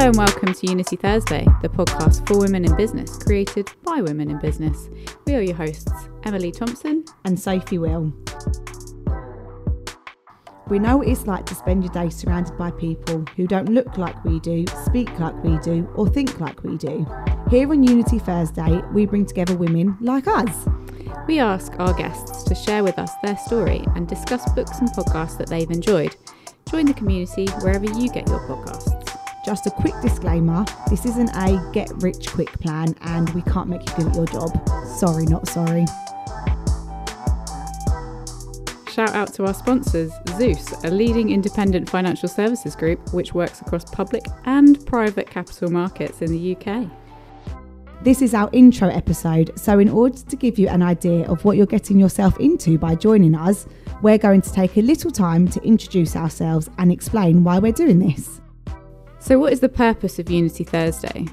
Hello and welcome to Unity Thursday, the podcast for women in business, created by women in business. We are your hosts, Emily Thomson and Sophie Weal. We know what it's like to spend your day surrounded by people who don't look like we do, speak like we do, or think like we do. Here on Unity Thursday, we bring together women like us. We ask our guests to share with us their story and discuss books and podcasts that they've enjoyed. Join the community wherever you get your podcasts. Just a quick disclaimer this isn't a get rich quick plan and we can't make you good at your job. Sorry, not sorry. Shout out to our sponsors, Zeus, a leading independent financial services group which works across public and private capital markets in the UK. This is our intro episode, so in order to give you an idea of what you're getting yourself into by joining us, we're going to take a little time to introduce ourselves and explain why we're doing this. So, what is the purpose of Unity Thursday?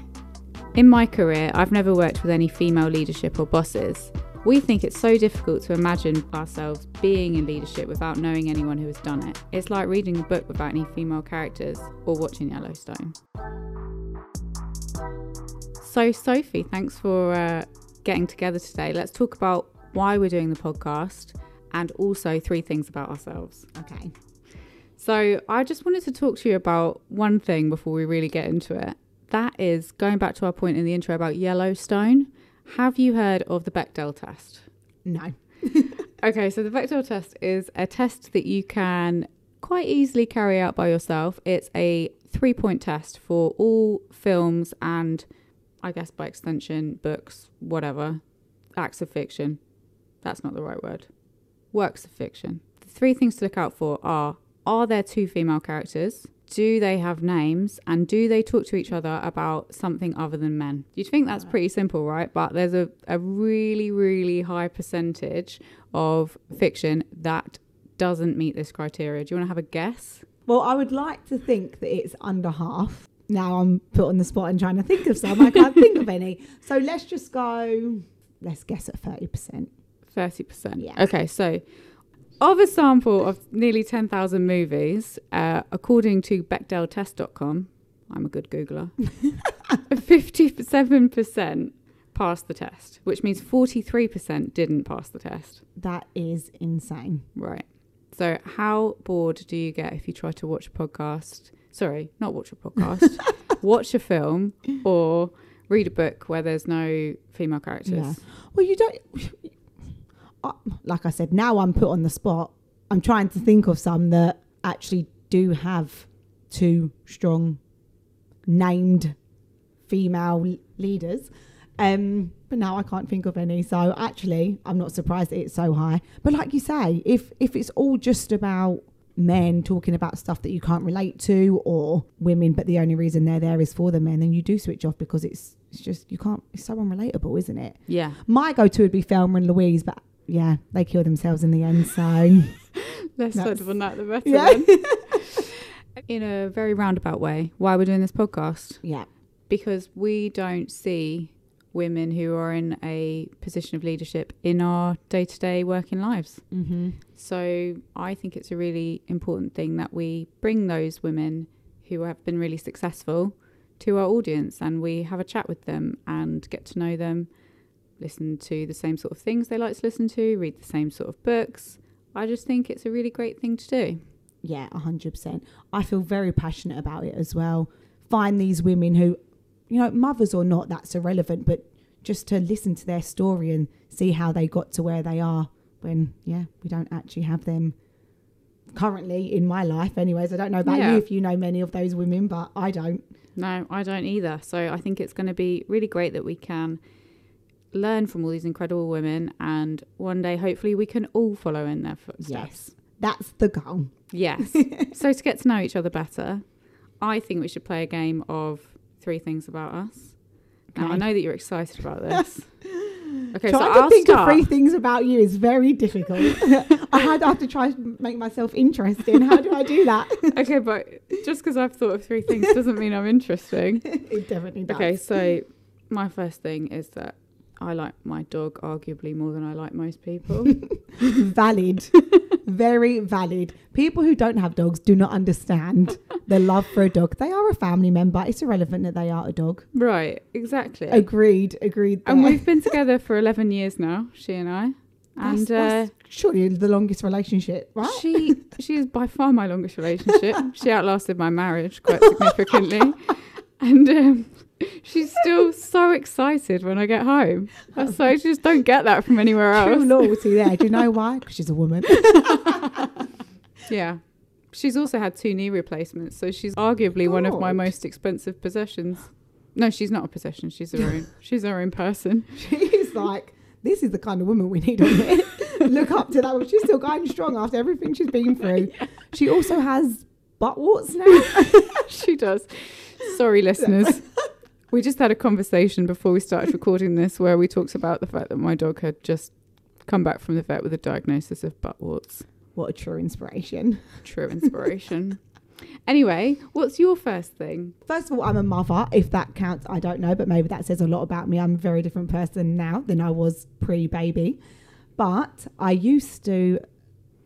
In my career, I've never worked with any female leadership or bosses. We think it's so difficult to imagine ourselves being in leadership without knowing anyone who has done it. It's like reading a book without any female characters or watching Yellowstone. So, Sophie, thanks for uh, getting together today. Let's talk about why we're doing the podcast and also three things about ourselves. Okay. So, I just wanted to talk to you about one thing before we really get into it. That is going back to our point in the intro about Yellowstone. Have you heard of the Bechdel test? No. okay, so the Bechdel test is a test that you can quite easily carry out by yourself. It's a three point test for all films and I guess by extension, books, whatever, acts of fiction. That's not the right word. Works of fiction. The three things to look out for are are there two female characters? Do they have names? And do they talk to each other about something other than men? You'd think that's pretty simple, right? But there's a, a really, really high percentage of fiction that doesn't meet this criteria. Do you want to have a guess? Well, I would like to think that it's under half now I'm put on the spot and trying to think of some. I can't think of any. So let's just go, let's guess at 30%. 30%. Yeah. Okay, so of a sample of nearly 10,000 movies, uh, according to BechdelTest.com, I'm a good Googler, 57% passed the test, which means 43% didn't pass the test. That is insane. Right. So, how bored do you get if you try to watch a podcast sorry, not watch a podcast, watch a film or read a book where there's no female characters. Yeah. Well, you don't. Like I said, now I'm put on the spot. I'm trying to think of some that actually do have two strong named female leaders. Um, but now I can't think of any. So actually, I'm not surprised that it's so high. But like you say, if if it's all just about men talking about stuff that you can't relate to or women but the only reason they're there is for the men then you do switch off because it's it's just you can't it's so unrelatable isn't it yeah my go-to would be Thelma and Louise but yeah they kill themselves in the end so less said on that the better yeah. in a very roundabout way why we're doing this podcast yeah because we don't see women who are in a position of leadership in our day to day working lives. Mm-hmm. So I think it's a really important thing that we bring those women who have been really successful to our audience and we have a chat with them and get to know them, listen to the same sort of things they like to listen to, read the same sort of books. I just think it's a really great thing to do. Yeah, 100%. I feel very passionate about it as well. Find these women who you know, mothers or not, that's irrelevant, but just to listen to their story and see how they got to where they are when, yeah, we don't actually have them currently in my life. Anyways, I don't know about yeah. you if you know many of those women, but I don't. No, I don't either. So I think it's going to be really great that we can learn from all these incredible women and one day hopefully we can all follow in their footsteps. Yes. That's the goal. Yes. so to get to know each other better, I think we should play a game of three things about us. Okay. Now I know that you're excited about this. Okay, Trying so to I'll think start. of three things about you is very difficult. I had I have to try to make myself interesting. How do I do that? okay, but just because I've thought of three things doesn't mean I'm interesting. it definitely does. Okay, so my first thing is that I like my dog arguably more than I like most people. Valid. Very valid. People who don't have dogs do not understand the love for a dog. They are a family member. It's irrelevant that they are a dog. Right, exactly. Agreed. Agreed. and we've been together for 11 years now, she and I. That's- And that's surely the longest relationship, uh, right? she she is by far my longest relationship. she outlasted my marriage quite significantly. and um, she's still so excited when I get home. So I just don't get that from anywhere True else. loyalty there. Do you know why? Because she's a woman. Yeah. She's also had two knee replacements, so she's arguably one of my most expensive possessions. No, she's not a possession. She's her own. She's her own person. She's like, this is the kind of woman we need on here. Look up to that. one. She's still going strong after everything she's been through. She also has butt warts now. she does. Sorry, listeners. We just had a conversation before we started recording this where we talked about the fact that my dog had just come back from the vet with a diagnosis of butt warts. What a true inspiration. True inspiration. anyway, what's your first thing? First of all, I'm a mother. If that counts, I don't know, but maybe that says a lot about me. I'm a very different person now than I was pre baby. But I used to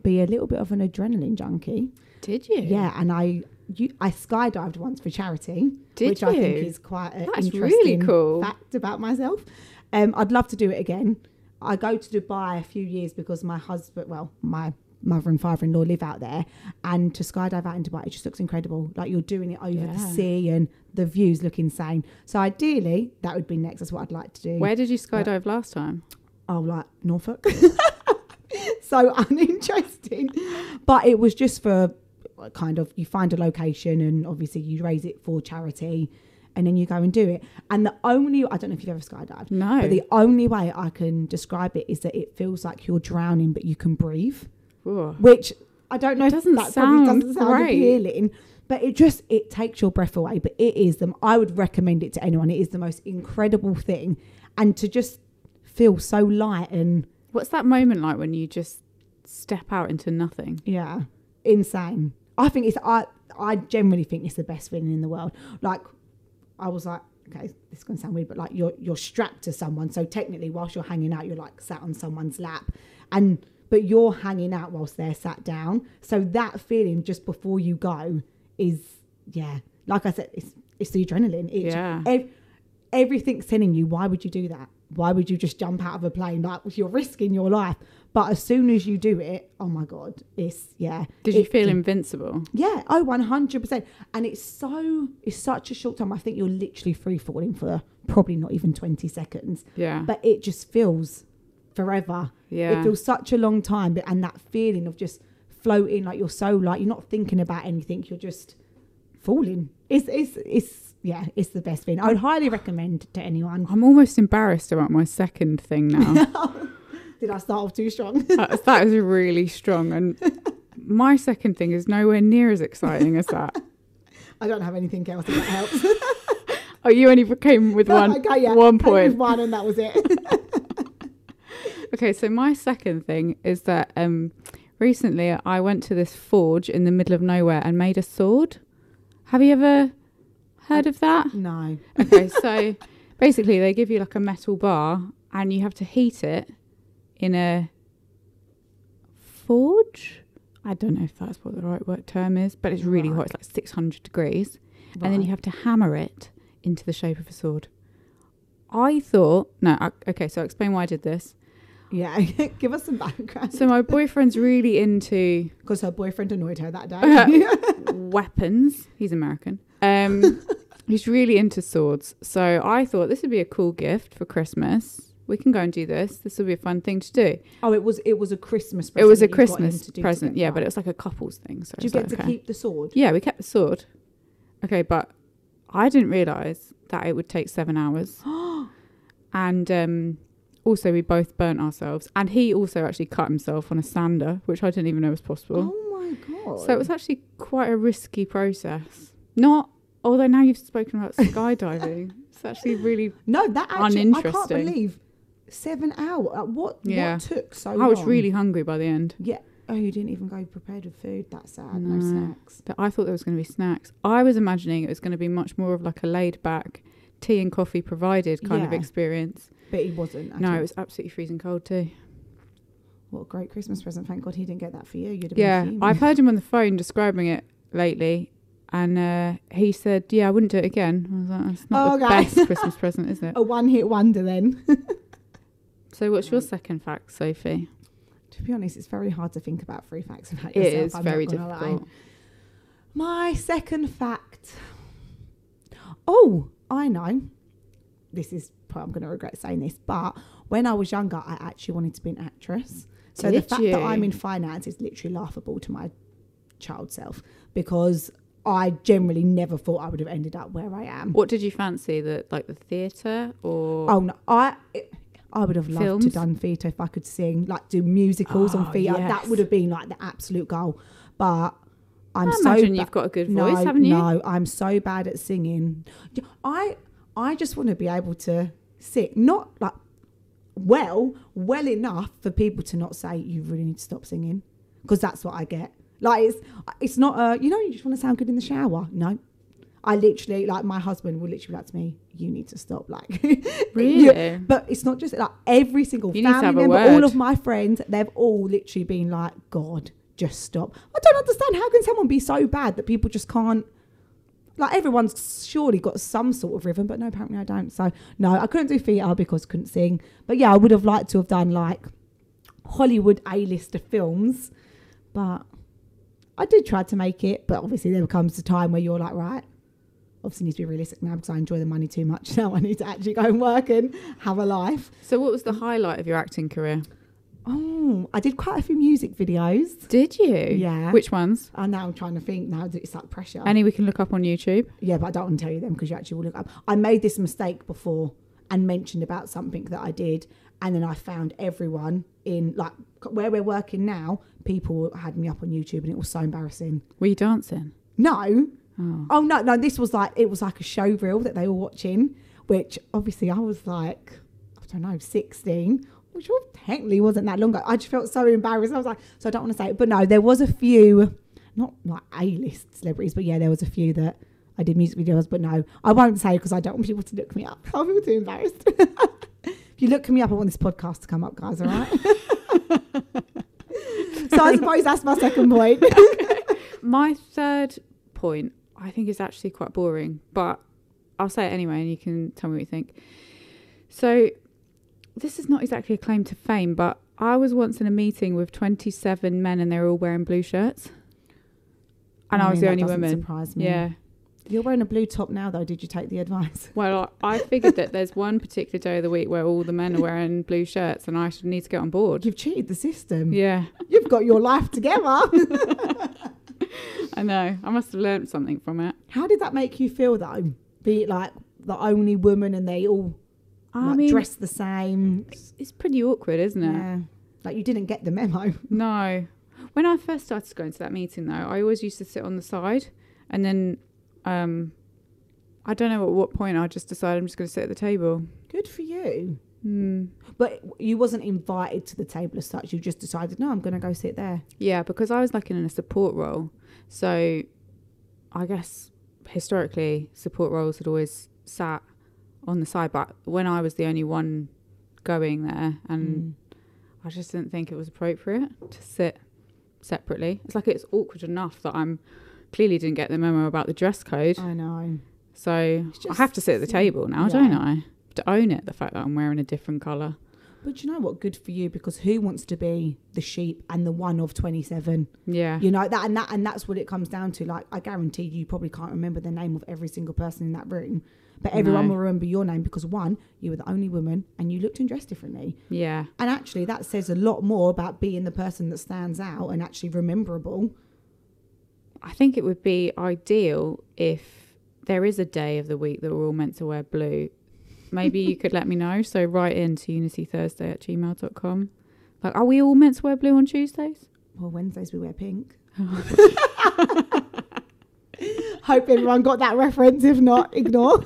be a little bit of an adrenaline junkie. Did you? Yeah, and I you, I skydived once for charity, Did which I think is quite an That's really interesting cool. fact about myself. Um, I'd love to do it again. I go to Dubai a few years because my husband, well, my mother and father-in-law live out there, and to skydive out in Dubai, it just looks incredible. Like you're doing it over the sea, and the views look insane. So ideally, that would be next. That's what I'd like to do. Where did you skydive last time? Oh, like Norfolk. so uninteresting. But it was just for Uh, kind of you find a location and obviously you raise it for charity and then you go and do it. And the only I don't know if you've ever skydived, No. but the only way I can describe it is that it feels like you're drowning but you can breathe. Ooh. Which I don't know Doesn't if that probably sound doesn't sound great. appealing. But it just it takes your breath away. But it is them. I would recommend it to anyone. It is the most incredible thing, and to just feel so light and What's that moment like when you just step out into nothing? Yeah, insane. I think it's I I generally think it's the best feeling in the world. Like I was like, okay, this is gonna sound weird, but like you're you're strapped to someone, so technically whilst you're hanging out, you're like sat on someone's lap, and but you're hanging out whilst they're sat down. So that feeling just before you go is yeah, like I said, it's it's the adrenaline. It's, Yeah. ev- everything's telling you why would you do that? Why would you just jump out of a plane? Like you're risking your life. But as soon as you do it, oh my god, it's yeah. Did you It- feel invincible? yeah, oh, 100%. And it's so, it's such a short time. I think you're literally free falling for probably not even 20 seconds, Yeah. but it just feels forever. yeah. It feels such a long time. But, and that feeling of just floating, like you're so light, you're not thinking about anything, you're just falling. It's, it's, it's, yeah, it's the best thing. I would highly recommend to anyone. I'm almost embarrassed about my second thing now. Did I start off too strong? that, that is really strong. And my second thing is nowhere near as exciting as that. I don't have anything else that helps. Oh, you only came with one, okay, yeah. one point. One and that was it. Okay, so my second thing is that um, recently I went to this forge in the middle of nowhere and made a sword. Have you ever heard of that? no. Okay, so basically they give you like a metal bar and you have to heat it in a forge. I don't know if that's what the right word term is, but it's really Right. hot. It's like 600 degrees. And then you have to hammer it into the shape of a sword. I thought, no, I, okay, so I'll explain why I did this. Yeah, give us some background. So my boyfriend's really into Because her boyfriend annoyed her that day. weapons. He's American. Um, he's really into swords. So I thought this would be a cool gift for Christmas. We can go and do this. This will be a fun thing to do. oh, it was it was a Christmas. it present was a that you got him Christmas present, yeah, but it was like a couple's thing. So do you get like, to okay. keep the sword? Yeah, we kept the sword. Okay, but I didn't realise that it would take seven hours. and um, also, we both burnt ourselves. And he also actually cut himself on a sander, which I didn't even know was possible. Oh my god! So it was actually quite a risky process. Not, although now you've spoken about skydiving, it's actually really. no, that actually I can't uninteresting. believe seven hours. Uh, what Yeah. what took so I long? was really hungry by the end. yeah. Oh, you didn't even go prepared with food. That's sad. No, No. snacks. That I thought there was going to be snacks. I was imagining it was going to be much more of like a laid back tea and coffee provided kind of experience. But it wasn't. No, all. it was absolutely freezing cold too. What a great Christmas present. Thank God he didn't get that for you. You'd have Yeah, been. I've heard him on the phone describing it lately, and uh, he said, "Yeah, I wouldn't do it again." I was like, "That's not the Okay. best Christmas present, is it?" a one hit wonder then. So, what's your mm. second fact, Sophie? to be honest, it's very hard to think about three facts about It yourself. is I'm very gonna lie. difficult. My second fact. Oh, I know. This is probably I'm going to regret saying this, but when I was younger, I actually wanted to be an actress. So the Did fact that? I'm in finance is literally laughable to my child self because I generally never thought I would have ended up where I am. What did you fancy? The like the theatre or Oh no, I I would have loved to Films? done theatre if I could sing, like do musicals Oh, on theatre. That would have been like the absolute goal. But I'm I so imagine ba- you've got a good no, voice, haven't you? No, I'm so bad at singing. I I just want to be able to sing, not like well, well enough for people to not say you really need to stop singing, because that's what I get. Like it's it's not a you know you just want to sound good in the shower. No, I literally like my husband will literally be like to me, you need to stop. Like Really? you- but it's not just like every single You family a member, all of my friends, they've all literally been like, God, just stop. I don't understand. How can someone be so bad that people just can't? Like everyone's surely got some sort of rhythm, but no, apparently I don't. So no, I couldn't do theatre because I couldn't sing. But yeah, I would have liked to have done like Hollywood A-lister films, but I did try to make it. But obviously, there comes a time where you're like, right, obviously need to be realistic now because I enjoy the money too much. Now I need to actually go and work and have a life. So, what was the highlight of your acting career? Oh, I did quite a few music videos. Did you? Yeah. Which ones? And now I'm now trying to think now that it's like pressure. Any we can look up on YouTube. yeah, but I don't want to tell you them because you actually will look up. I made this mistake before and mentioned about something that I did. And then I found everyone in like where we're working now, people had me up on YouTube and it was so embarrassing. Were you dancing? No. Oh. Oh no, no, this was like it was like a show reel that they were watching, which obviously I was like, I don't know, sixteen, which technically wasn't that long ago. I just felt so embarrassed. I was like, so I don't want to say it. But no, there was a few not like A list celebrities, but yeah, there was a few that I did music videos, but no, I won't say because I don't want people to look me up. I'll feel too embarrassed. if you look me up, I want this podcast to come up, guys, all right? so I suppose that's my second point. My third point, I think, is actually quite boring, but I'll say it anyway, and you can tell me what you think. So, this is not exactly a claim to fame, but I was once in a meeting with 27 men, and they were all wearing blue shirts, and I, was mean, the only woman. Surprise me. Yeah. You're wearing a blue top now, though. Did you take the advice? Well, I I figured that there's one particular day of the week where all the men are wearing blue shirts, and I should need to get on board. You've cheated the system. Yeah, You've got your life together. I know. I must have learned something from it. How did that make you feel, though? Be it like the only woman and they all I like, mean, dress the same. it's, pretty awkward, isn't it? Yeah. Like you didn't get the memo. No. When I first started going to that meeting, though, I always used to sit on the side, and then um, I don't know at what point I just decided I'm just going to sit at the table. Good for you. Hmm. But you wasn't invited to the table as such. You just decided, no, I'm going to go sit there. Yeah, because I was like in a support role, so I guess historically support roles had always sat on the side. But when I was the only one going there, and Mm. I just didn't think it was appropriate to sit separately. It's like it's awkward enough that I'm clearly didn't get the memo about the dress code. I know. So I have to sit at the table now, yeah. don't I? To own it, the fact that I'm wearing a different colour. But you know what? Good for you because who wants to be the sheep and the one of 27? Yeah. You know that and that and that's what it comes down to. Like I guarantee you probably can't remember the name of every single person in that room, but everyone No. will remember your name because one, you were the only woman and you looked and dressed differently. Yeah. And actually, that says a lot more about being the person that stands out and actually rememberable. I think it would be ideal if there is a day of the week that we're all meant to wear blue. Maybe you could let me know. So write in to unitythursday at gmail.com. Like, are we all meant to wear blue on Tuesdays? Well, Wednesdays we wear pink. Hope everyone got that reference. If not, ignore.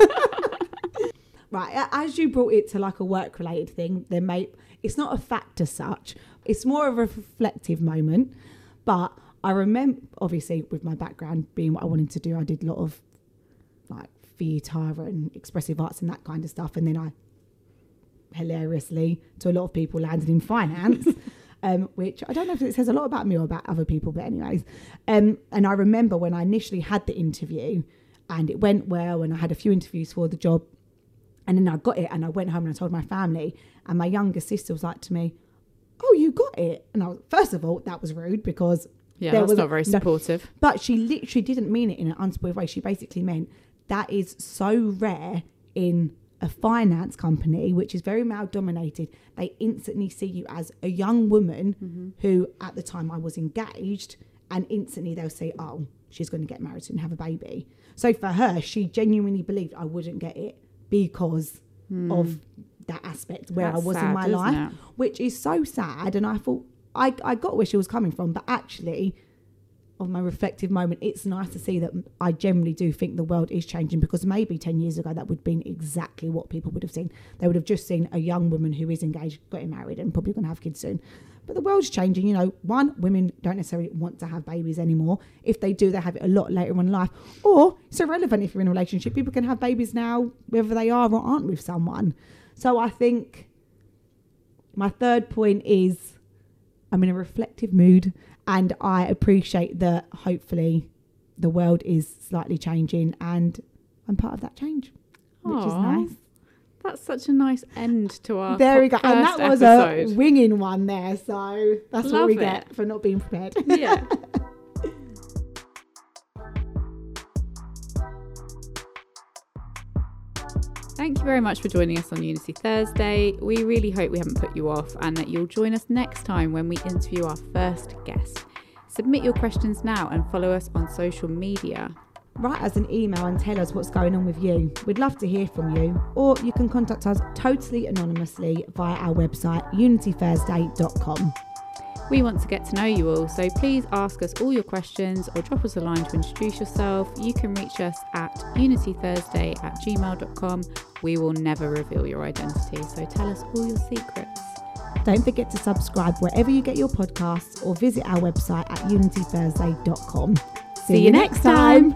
right, as you brought it to like a work-related thing, then mate, it's not a fact as such. It's more of a reflective moment. But I remember, obviously, with my background being what I wanted to do, I did a lot of like theatre and expressive arts and that kind of stuff. And then I, hilariously, to a lot of people, landed in finance. um, which I don't know if it says a lot about me or about other people, but anyways. Um, and I remember when I initially had the interview, and it went well, and I had a few interviews for the job, and then I got it, and I went home and I told my family, and my younger sister was like to me, "Oh, you got it," and I was first of all that was rude because Yeah, There that's was not very no. supportive. but she literally didn't mean it in an unsupportive way. She basically meant that is so rare in a finance company, which is very male dominated. They instantly see you as a young woman mm-hmm. who, at the time, I was engaged, and instantly they'll say, "Oh, she's going to get married and have a baby." So for her, she genuinely believed I wouldn't get it because hmm. of that aspect where That's I was in my life it? which is so sad. And I thought I, I got where she was coming from, but actually, of my reflective moment, it's nice to see that I generally do think the world is changing because maybe 10 years ago that would have been exactly what people would have seen. They would have just seen a young woman who is engaged, getting married, and probably going to have kids soon. But the world's changing. You know, one, women don't necessarily want to have babies anymore. If they do, they have it a lot later in life. Or it's irrelevant if you're in a relationship. People can have babies now, whether they are or aren't with someone. So I think my third point is I'm in a reflective mood and I appreciate that hopefully the world is slightly changing and I'm part of that change, which is nice. That's such a nice end to our There we go. And that was episode. a winging one there. So that's what we it. get for not being prepared. yeah. Thank you very much for joining us on Unity Thursday. We really hope we haven't put you off and that you'll join us next time when we interview our first guest. Submit your questions now and follow us on social media. Write us an email and tell us what's going on with you. We'd love to hear from you. Or you can contact us totally anonymously via our website, unitythursday.com. We want to get to know you all, so please ask us all your questions or drop us a line to introduce yourself. You can reach us at unitythursday at gmail.com. We will never reveal your identity, so tell us all your secrets. Don't forget to subscribe wherever you get your podcasts or visit our website at unitythursday.com. See you next time.